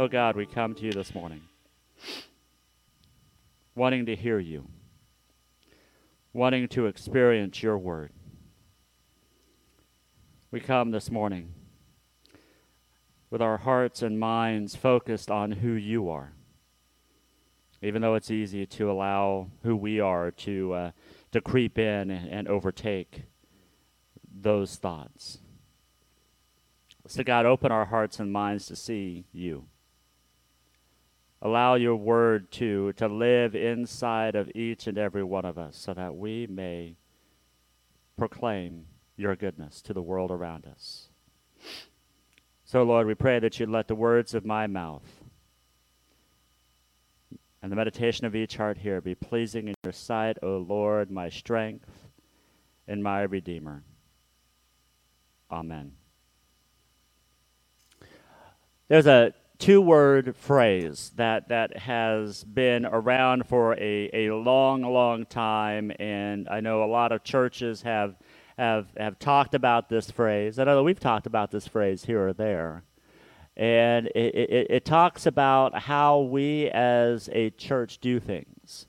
Oh God, we come to you this morning wanting to hear you wanting to experience your word. We come this morning with our hearts and minds focused on who you are, even though it's easy to allow who we are to, uh, to creep in and, and overtake those thoughts. So, God, open our hearts and minds to see you. Allow your word to, to live inside of each and every one of us so that we may proclaim your goodness to the world around us. So, Lord, we pray that you'd let the words of my mouth and the meditation of each heart here be pleasing in your sight, O Lord, my strength and my Redeemer. Amen. There's a two word phrase that, that has been around for a, a long, long time. And I know a lot of churches have, have, have talked about this phrase. I know we've talked about this phrase here or there. And it, it, it talks about how we as a church do things.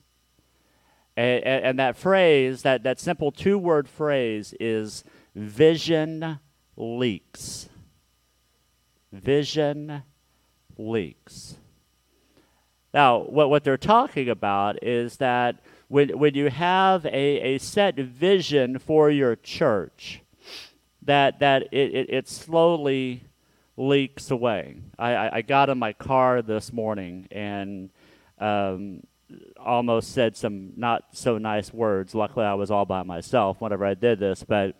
And, and, and that phrase, that, that simple two word phrase, is vision leaks. Vision leaks. Now, what, what they're talking about is that when, when you have a, a set vision for your church, that, that it, it, it slowly leaks away. I, I, I, got in my car this morning and um, almost said some not so nice words. Luckily, I was all by myself whenever I did this, but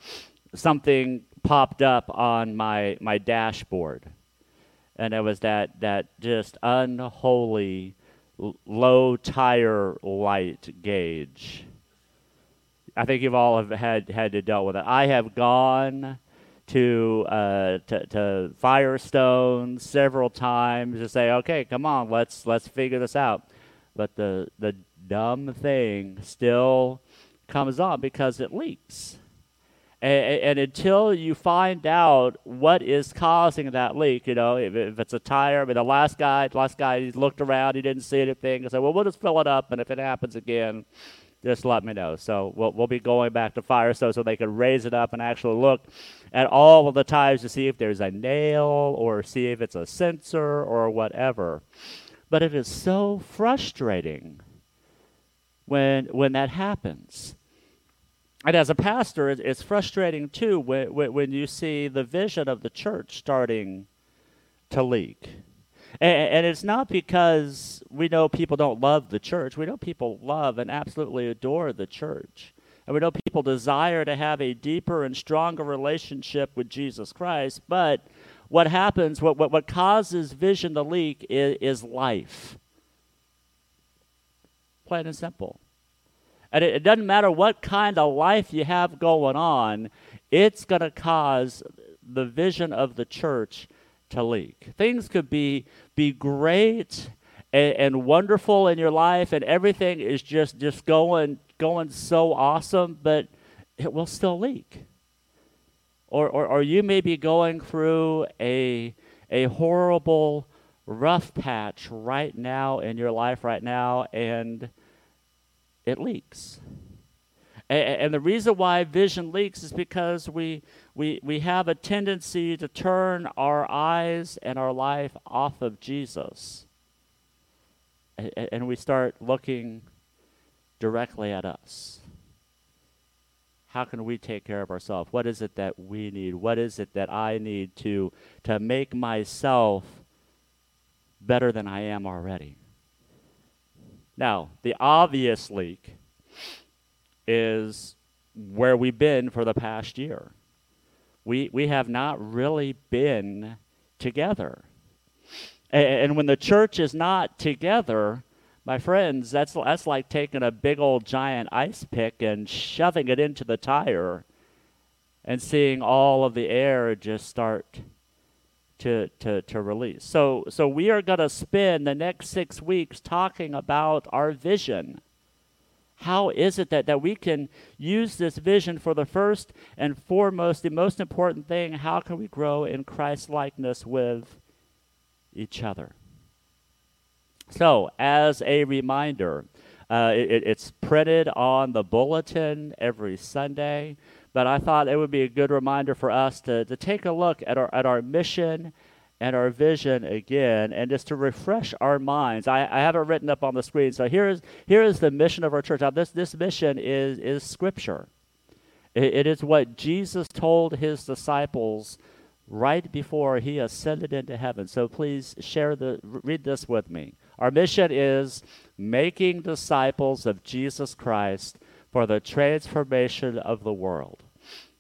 something popped up on my, my dashboard and it was that that just unholy low tire light gauge. I think you've all have had had to deal with it. I have gone to uh, to, to Firestone several times to say, okay, come on, let's let's figure this out. But the the dumb thing still comes on because it leaks. And, and, until you find out what is causing that leak, you know, if, if, it's a tire, I mean, the last guy, the last guy, he looked around, he didn't see anything. I said, well, we'll just fill it up, and if it happens again, just let me know. So we'll, we'll be going back to Firestone so they can raise it up and actually look at all of the tires to see if there's a nail or see if it's a sensor or whatever. But it is so frustrating when when that happens and as a pastor, it's frustrating too when, when you see the vision of the church starting to leak. And, it's not because we know people don't love the church. We know people love and absolutely adore the church. And we know people desire to have a deeper and stronger relationship with Jesus Christ. But what happens, what, what, what causes vision to leak is, is life. Plain and simple. And it, it doesn't matter what kind of life you have going on, it's going to cause the vision of the church to leak. Things could be, be great and, and wonderful in your life, and everything is just, just going, going so awesome, but it will still leak. Or, or, or you may be going through a, a horrible, rough patch right now in your life right now, and it leaks. And, the reason why vision leaks is because we, we, we have a tendency to turn our eyes and our life off of Jesus. And we start looking directly at us. How can we take care of ourselves? What is it that we need? What is it that I need to, to make myself better than I am already? Now, the obvious leak is where we've been for the past year. we, we have not really been together. And, and when the church is not together, my friends, that's, that's like taking a big old giant ice pick and shoving it into the tire and seeing all of the air just start to, to, to release. So, so we are going to spend the next six weeks talking about our vision. How is it that, that we can use this vision for the first and foremost, the most important thing? How can we grow in Christ likeness with each other? So, as a reminder, uh, it, it's printed on the bulletin every Sunday but I thought it would be a good reminder for us to, to take a look at our, at our mission and our vision again and just to refresh our minds. I, I have it written up on the screen. So here is, here is the mission of our church. Now, this, this mission is, is Scripture, it, it is what Jesus told his disciples right before he ascended into heaven. So please share the read this with me. Our mission is making disciples of Jesus Christ for the transformation of the world.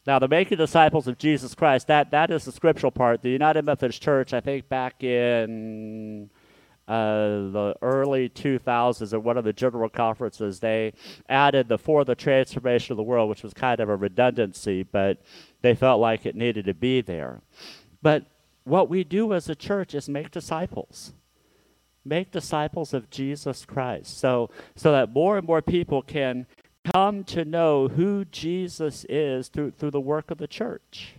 Now, the making disciples of Jesus Christ, that, that is the scriptural part. The United Methodist Church, I think back in uh, the early 2000s at one of the general conferences, they added the for the transformation of the world, which was kind of a redundancy, but they felt like it needed to be there. But what we do as a church is make disciples. Make disciples of Jesus Christ. So, so that more and more people can come to know who Jesus is through, through the work of the church.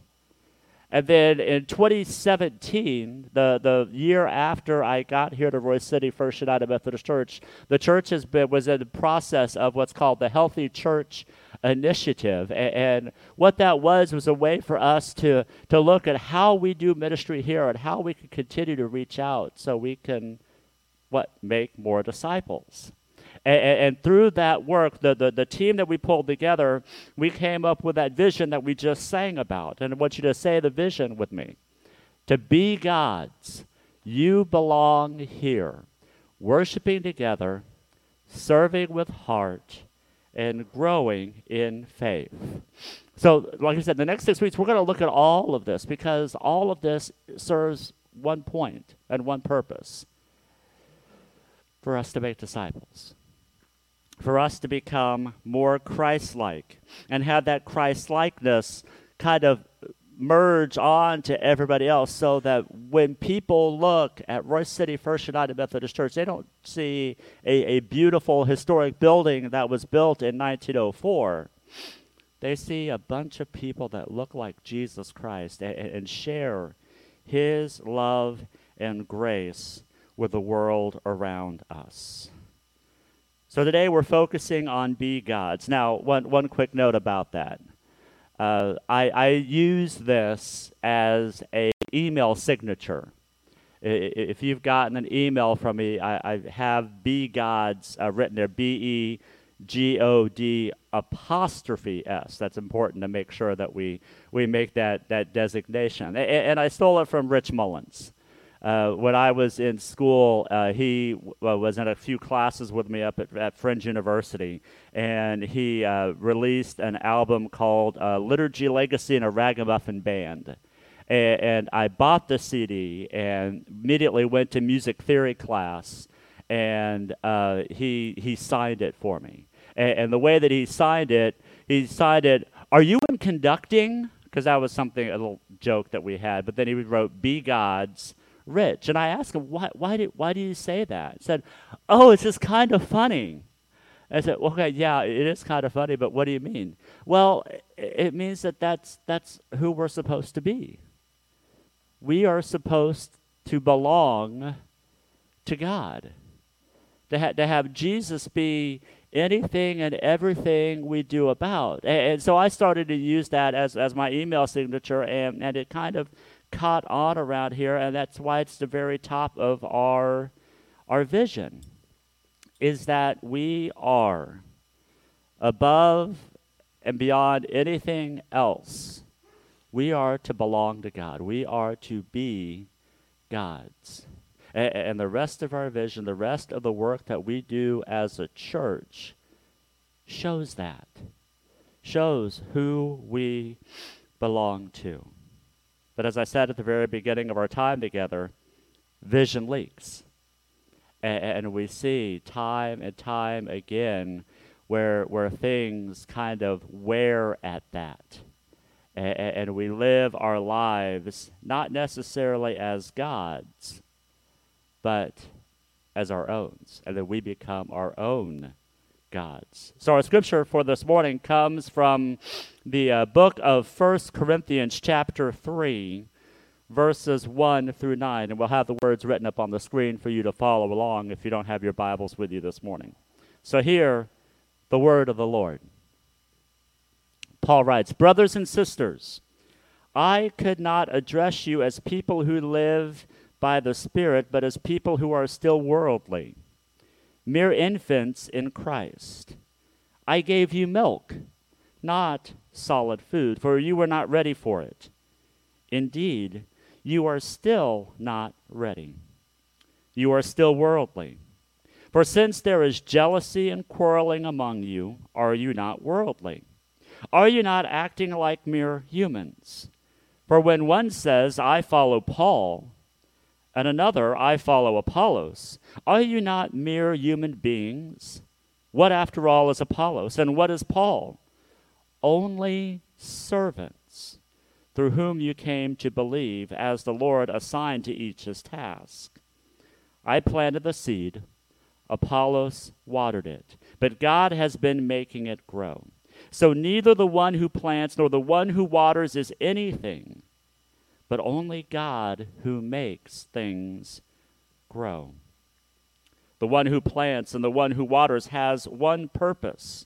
And then in 2017, the, the year after I got here to Royse City First United Methodist Church, the church has been was in the process of what's called the Healthy Church Initiative. And, and what that was was a way for us to, to look at how we do ministry here and how we can continue to reach out so we can what make more disciples. And, and, through that work, the, the, the team that we pulled together, we came up with that vision that we just sang about. And I want you to say the vision with me. To be God's, you belong here, worshiping together, serving with heart, and growing in faith. So, like I said, the next six weeks, we're going to look at all of this because all of this serves one point and one purpose for us to make disciples for us to become more Christ like and have that Christ likeness kind of merge on to everybody else so that when people look at Royse City First United Methodist Church, they don't see a, a beautiful historic building that was built in 1904. They see a bunch of people that look like Jesus Christ and, and share his love and grace with the world around us. So today we're focusing on be gods. Now, one, one quick note about that. Uh, I, I use this as a email signature. If you've gotten an email from me, I, I have be gods uh, written there, B E G O D apostrophe S. That's important to make sure that we, we make that, that designation. And, and I stole it from Rich Mullins. Uh, when I was in school, uh, he w- was in a few classes with me up at, at Friends University, and he uh, released an album called uh, Liturgy, Legacy, and a Ragamuffin Band. And, and, I bought the CD and immediately went to music theory class, and uh, he, he signed it for me. And the way that he signed it, he signed it, Are you in conducting? Because that was something, a little joke that we had. But then he wrote, Be God's rich. And I asked him, why, why, did, why do you say that? He said, oh, it's just kind of funny. I said, okay, yeah, it is kind of funny, but what do you mean? Well, it means that that's, that's who we're supposed to be. We are supposed to belong to God, to, ha- to have Jesus be anything and everything we do about. And, and, so I started to use that as, as my email signature, and, and it kind of caught on around here, and that's why it's the very top of our, our vision, is that we are above and beyond anything else. We are to belong to God. We are to be God's. And, and the rest of our vision, the rest of the work that we do as a church, shows that, shows who we belong to. But as I said at the very beginning of our time together, vision leaks. And, and we see time and time again where, where things kind of wear at that. And, and we live our lives not necessarily as God's, but as our own. And then we become our own gods. So our scripture for this morning comes from the uh, book of First Corinthians chapter 3 verses 1 through 9 and we'll have the words written up on the screen for you to follow along if you don't have your Bibles with you this morning. So here the word of the Lord. Paul writes, "Brothers and sisters, I could not address you as people who live by the Spirit, but as people who are still worldly." Mere infants in Christ. I gave you milk, not solid food, for you were not ready for it. Indeed, you are still not ready. You are still worldly. For since there is jealousy and quarreling among you, are you not worldly? Are you not acting like mere humans? For when one says, I follow Paul, and another, I follow Apollos. Are you not mere human beings? What, after all, is Apollos, and what is Paul? Only servants through whom you came to believe, as the Lord assigned to each his task. I planted the seed, Apollos watered it, but God has been making it grow. So neither the one who plants nor the one who waters is anything but only God who makes things grow. The one who plants and the one who waters has one purpose,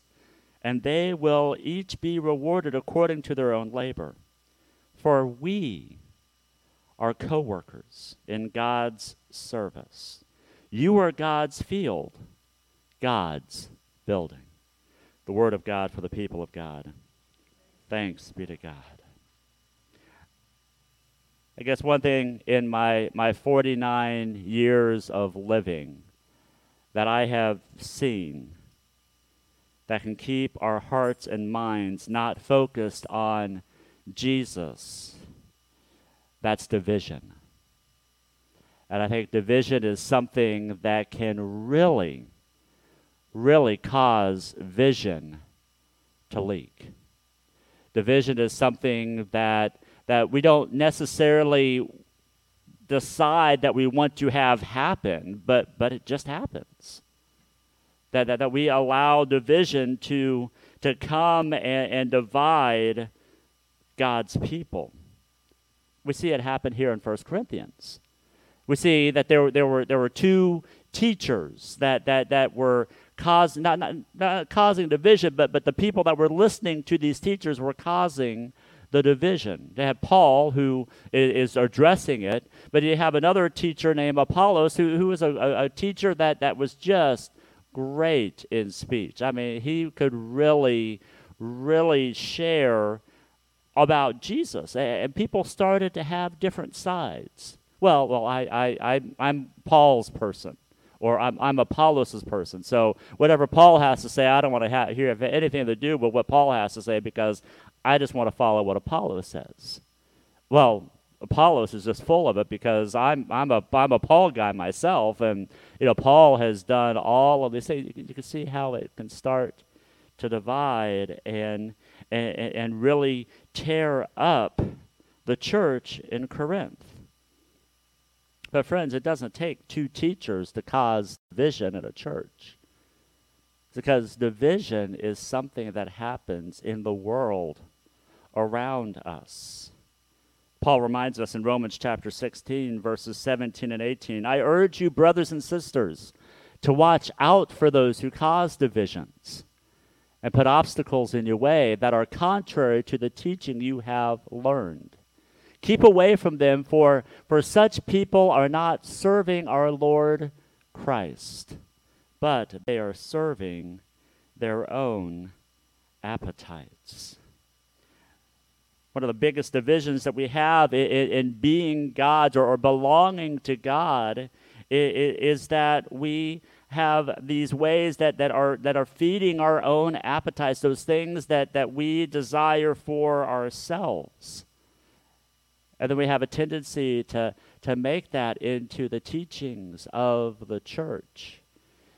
and they will each be rewarded according to their own labor. For we are co workers in God's service. You are God's field, God's building. The word of God for the people of God. Thanks be to God. I guess one thing in my, my 49 years of living that I have seen that can keep our hearts and minds not focused on Jesus, that's division. And I think division is something that can really, really cause vision to leak. Division is something that that we don't necessarily decide that we want to have happen, but, but it just happens. That, that, that we allow division to, to come and, and divide God's people. We see it happen here in 1 Corinthians. We see that there, there, were, there were two teachers that, that, that were causing, not, not, not causing division, but, but the people that were listening to these teachers were causing the division. They have Paul, who is, addressing it, but you have another teacher named Apollos, who, who was a, a, a teacher that, that was just great in speech. I mean, he could really, really share about Jesus, and people started to have different sides. Well, well, I, I, I, I'm Paul's person or I'm, I'm Apollos' person. So whatever Paul has to say, I don't want to ha- hear anything to do with what Paul has to say because I just want to follow what Apollos says. Well, Apollos is just full of it because I'm I'm a I'm a Paul guy myself, and you know Paul has done all of this. You, you can see how it can start to divide and and and really tear up the church in Corinth. But friends, it doesn't take two teachers to cause division in a church. Because division is something that happens in the world around us. Paul reminds us in Romans chapter 16, verses 17 and 18 I urge you, brothers and sisters, to watch out for those who cause divisions and put obstacles in your way that are contrary to the teaching you have learned. Keep away from them, for, for such people are not serving our Lord Christ, but they are serving their own appetites one of the biggest divisions that we have in, in being God's or, or, belonging to God is, is that we have these ways that, that are that are feeding our own appetites, those things that, that we desire for ourselves. And then we have a tendency to, to make that into the teachings of the church.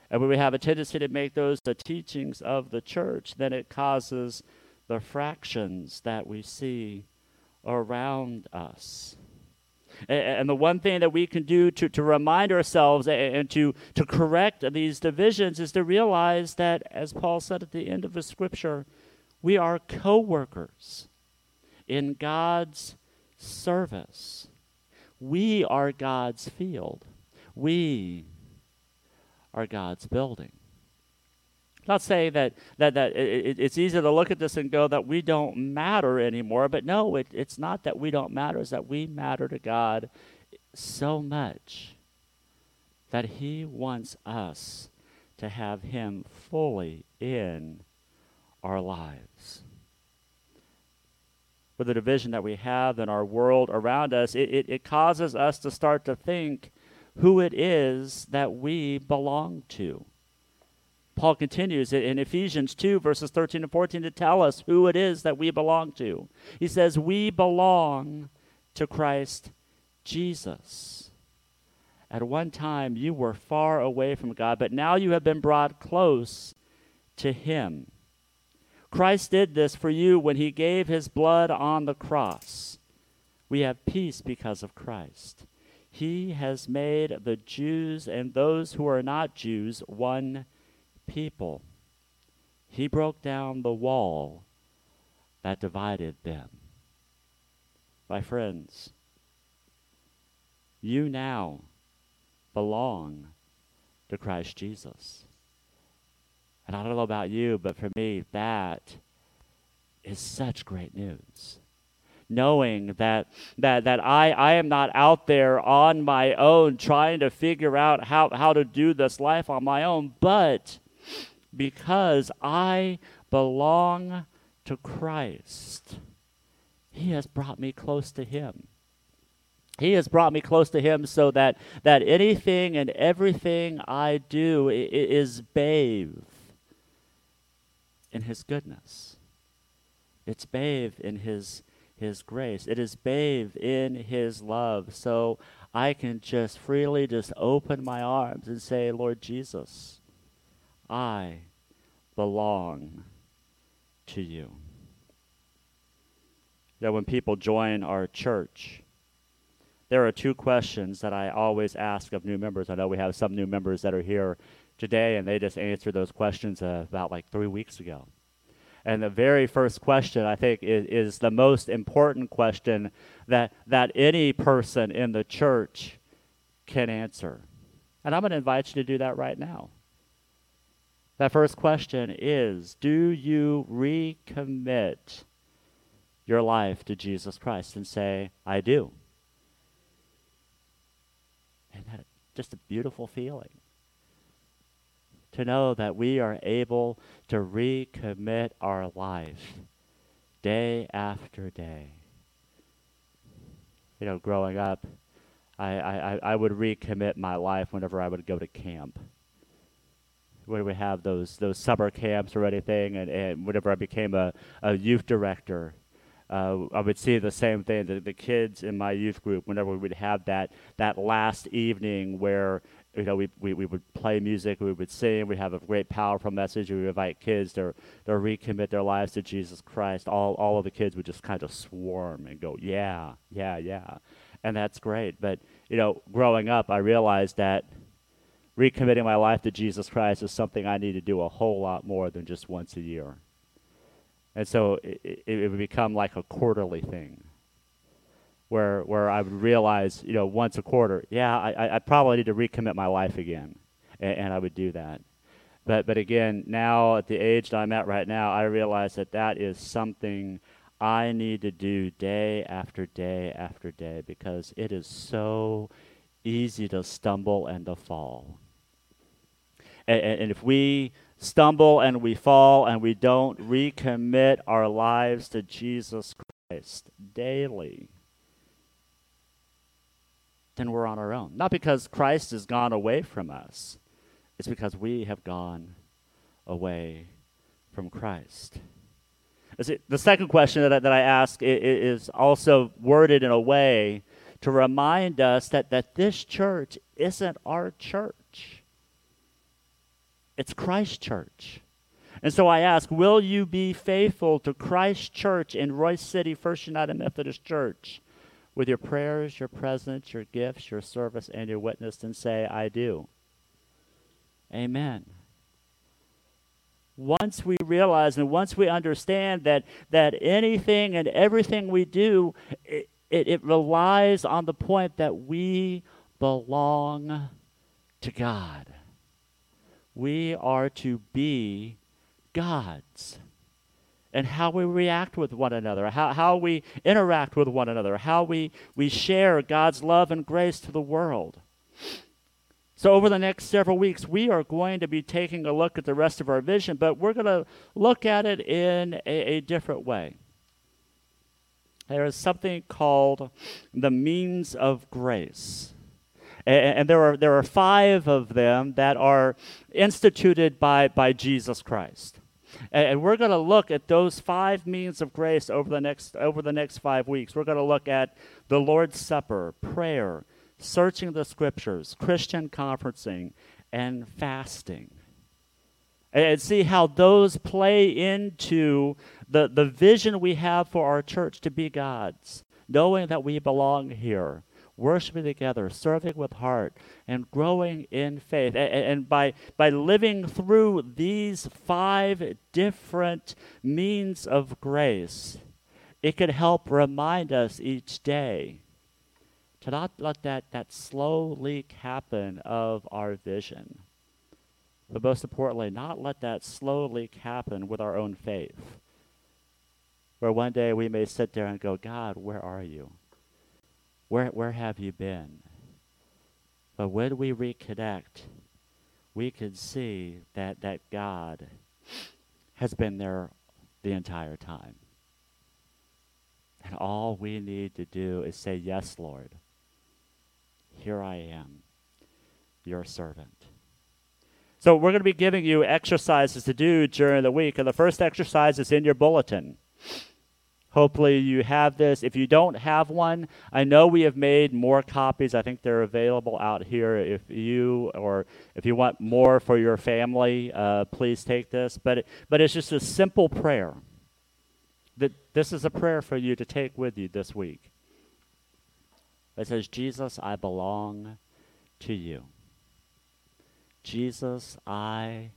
And when we have a tendency to make those the teachings of the church, then it causes the fractions that we see around us. And the one thing that we can do to, to remind ourselves and to, to correct these divisions is to realize that, as Paul said at the end of the scripture, we are co workers in God's service. We are God's field. We are God's building. Not saying that, that, that it, it's easy to look at this and go that we don't matter anymore, but no, it, it's not that we don't matter, it's that we matter to God so much that He wants us to have Him fully in our lives. With the division that we have in our world around us, it, it, it causes us to start to think who it is that we belong to. Paul continues in Ephesians 2, verses 13 and 14, to tell us who it is that we belong to. He says, We belong to Christ Jesus. At one time, you were far away from God, but now you have been brought close to Him. Christ did this for you when He gave His blood on the cross. We have peace because of Christ. He has made the Jews and those who are not Jews one people. He broke down the wall that divided them. My friends, you now belong to Christ Jesus. And I don't know about you, but for me, that is such great news knowing that that that I, I am not out there on my own trying to figure out how, how to do this life on my own, but because I belong to Christ, He has brought me close to Him. He has brought me close to Him so that, that anything and everything I do is bathed in His goodness. It's bathed in His his grace. It is bathed in His love. So I can just freely just open my arms and say, Lord Jesus, I belong to you. That when people join our church, there are two questions that I always ask of new members. I know we have some new members that are here today, and they just answered those questions uh, about like three weeks ago. And the very first question, I think, is, is the most important question that, that any person in the church can answer. And I'm going to invite you to do that right now. That first question is Do you recommit your life to Jesus Christ and say, I do? And that just a beautiful feeling to know that we are able to recommit our life day after day. You know, growing up, I, I, I would recommit my life whenever I would go to camp. When we have those those summer camps or anything, and, and whenever I became a, a youth director, uh, I would see the same thing. The, the kids in my youth group, whenever we would have that that last evening where you know, we, we, we would play music, we would sing, we'd have a great powerful message, we invite kids to, to recommit their lives to Jesus Christ. All, all of the kids would just kind of swarm and go, yeah, yeah, yeah. And that's great. But, you know, growing up, I realized that recommitting my life to Jesus Christ is something I need to do a whole lot more than just once a year. And so it, it, it would become like a quarterly thing where where I would realize, you know, once a quarter, yeah, I, I probably need to recommit my life again, and, and, I would do that. But but again, now at the age that I'm at right now, I realize that that is something I need to do day after day after day because it is so easy to stumble and to fall. And, and if we stumble and we fall and we don't recommit our lives to Jesus Christ daily, then we're on our own. Not because Christ has gone away from us, it's because we have gone away from Christ. The second question that I, that I ask is also worded in a way to remind us that, that this church isn't our church. It's Christ Church. And so I ask, will you be faithful to Christ Church in Royse City First United Methodist Church with your prayers, your presence, your gifts, your service, and your witness, and say, I do? Amen. Once we realize and once we understand that, that anything and everything we do, it, it, it relies on the point that we belong to God. We are to be God's. And how we react with one another, how, how we interact with one another, how we, we share God's love and grace to the world. So, over the next several weeks, we are going to be taking a look at the rest of our vision, but we're going to look at it in a, a different way. There is something called the means of grace. And, and there, are, there are five of them that are instituted by, by Jesus Christ. And, and we're going to look at those five means of grace over the next, over the next five weeks. We're going to look at the Lord's Supper, prayer, searching the scriptures, Christian conferencing, and fasting. And see how those play into the, the vision we have for our church to be God's, knowing that we belong here, worshiping together, serving with heart, and growing in faith. And, and, by, by living through these five different means of grace, it can help remind us each day to not let that, that slow leak happen of our vision. But most importantly, not let that slow leak happen with our own faith. Where one day we may sit there and go, God, where are you? Where, where have you been? But when we reconnect, we can see that, that God has been there the entire time. And all we need to do is say, Yes, Lord. Here I am, your servant. So, we're going to be giving you exercises to do during the week. And the first exercise is in your bulletin. Hopefully, you have this. If you don't have one, I know we have made more copies. I think they're available out here. If you or if you want more for your family, uh, please take this. But it, but it's just a simple prayer. That this is a prayer for you to take with you this week. It says, Jesus, I belong to you. Jesus, I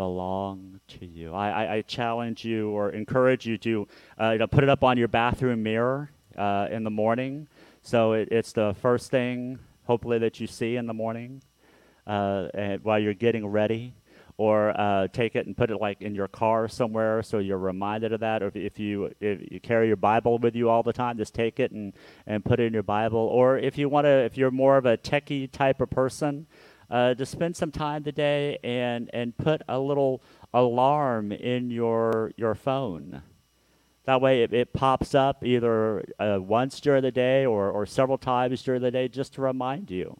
belong to you. I, I, I challenge you or encourage you to uh, you know, put it up on your bathroom mirror uh, in the morning. So it, it's the first thing, hopefully, that you see in the morning uh, while you're getting ready or uh, take it and put it like in your car somewhere so you're reminded of that or if, if, you if you carry your bible with you all the time just take it and, and put it in your bible or if you want to if you're more of a techie type of person uh, to spend some time today and and put a little alarm in your your phone that way it, it pops up either uh, once during the day or, or several times during the day just to remind you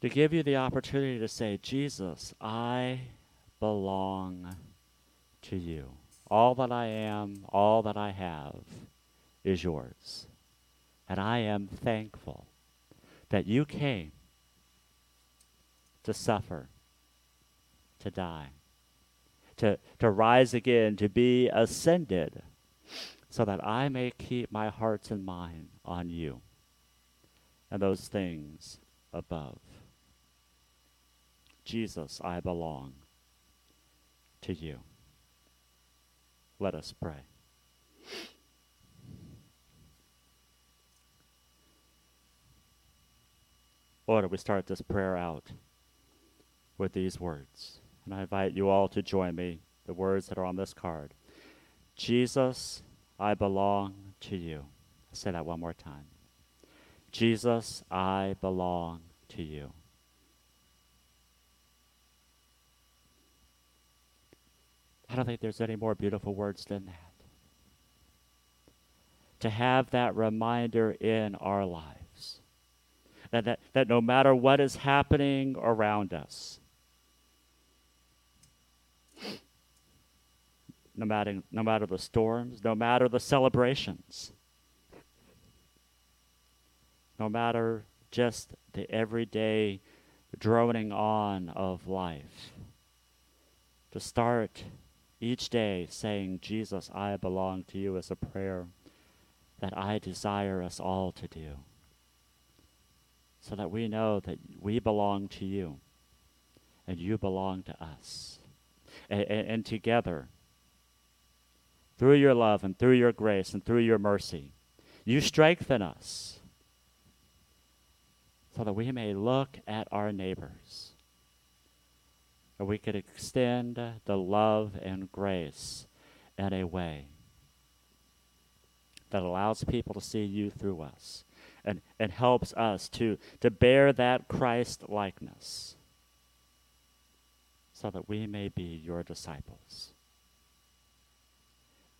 to give you the opportunity to say, Jesus, I belong to you. All that I am, all that I have is yours. And I am thankful that you came to suffer, to die, to, to rise again, to be ascended, so that I may keep my hearts and mind on you and those things above. Jesus, I belong to you. Let us pray. Lord, we start this prayer out with these words. And I invite you all to join me, the words that are on this card. Jesus, I belong to you. I'll say that one more time. Jesus, I belong to you. I don't think there's any more beautiful words than that. To have that reminder in our lives that, that, that no matter what is happening around us, no matter, no matter the storms, no matter the celebrations, no matter just the everyday droning on of life. To start each day saying, Jesus, I belong to you is a prayer that I desire us all to do. So that we know that we belong to you and you belong to us. And, and, and together, through your love and through your grace and through your mercy, you strengthen us so that we may look at our neighbors and we could extend the love and grace in a way that allows people to see you through us and, and helps us to, to bear that Christ likeness so that we may be your disciples.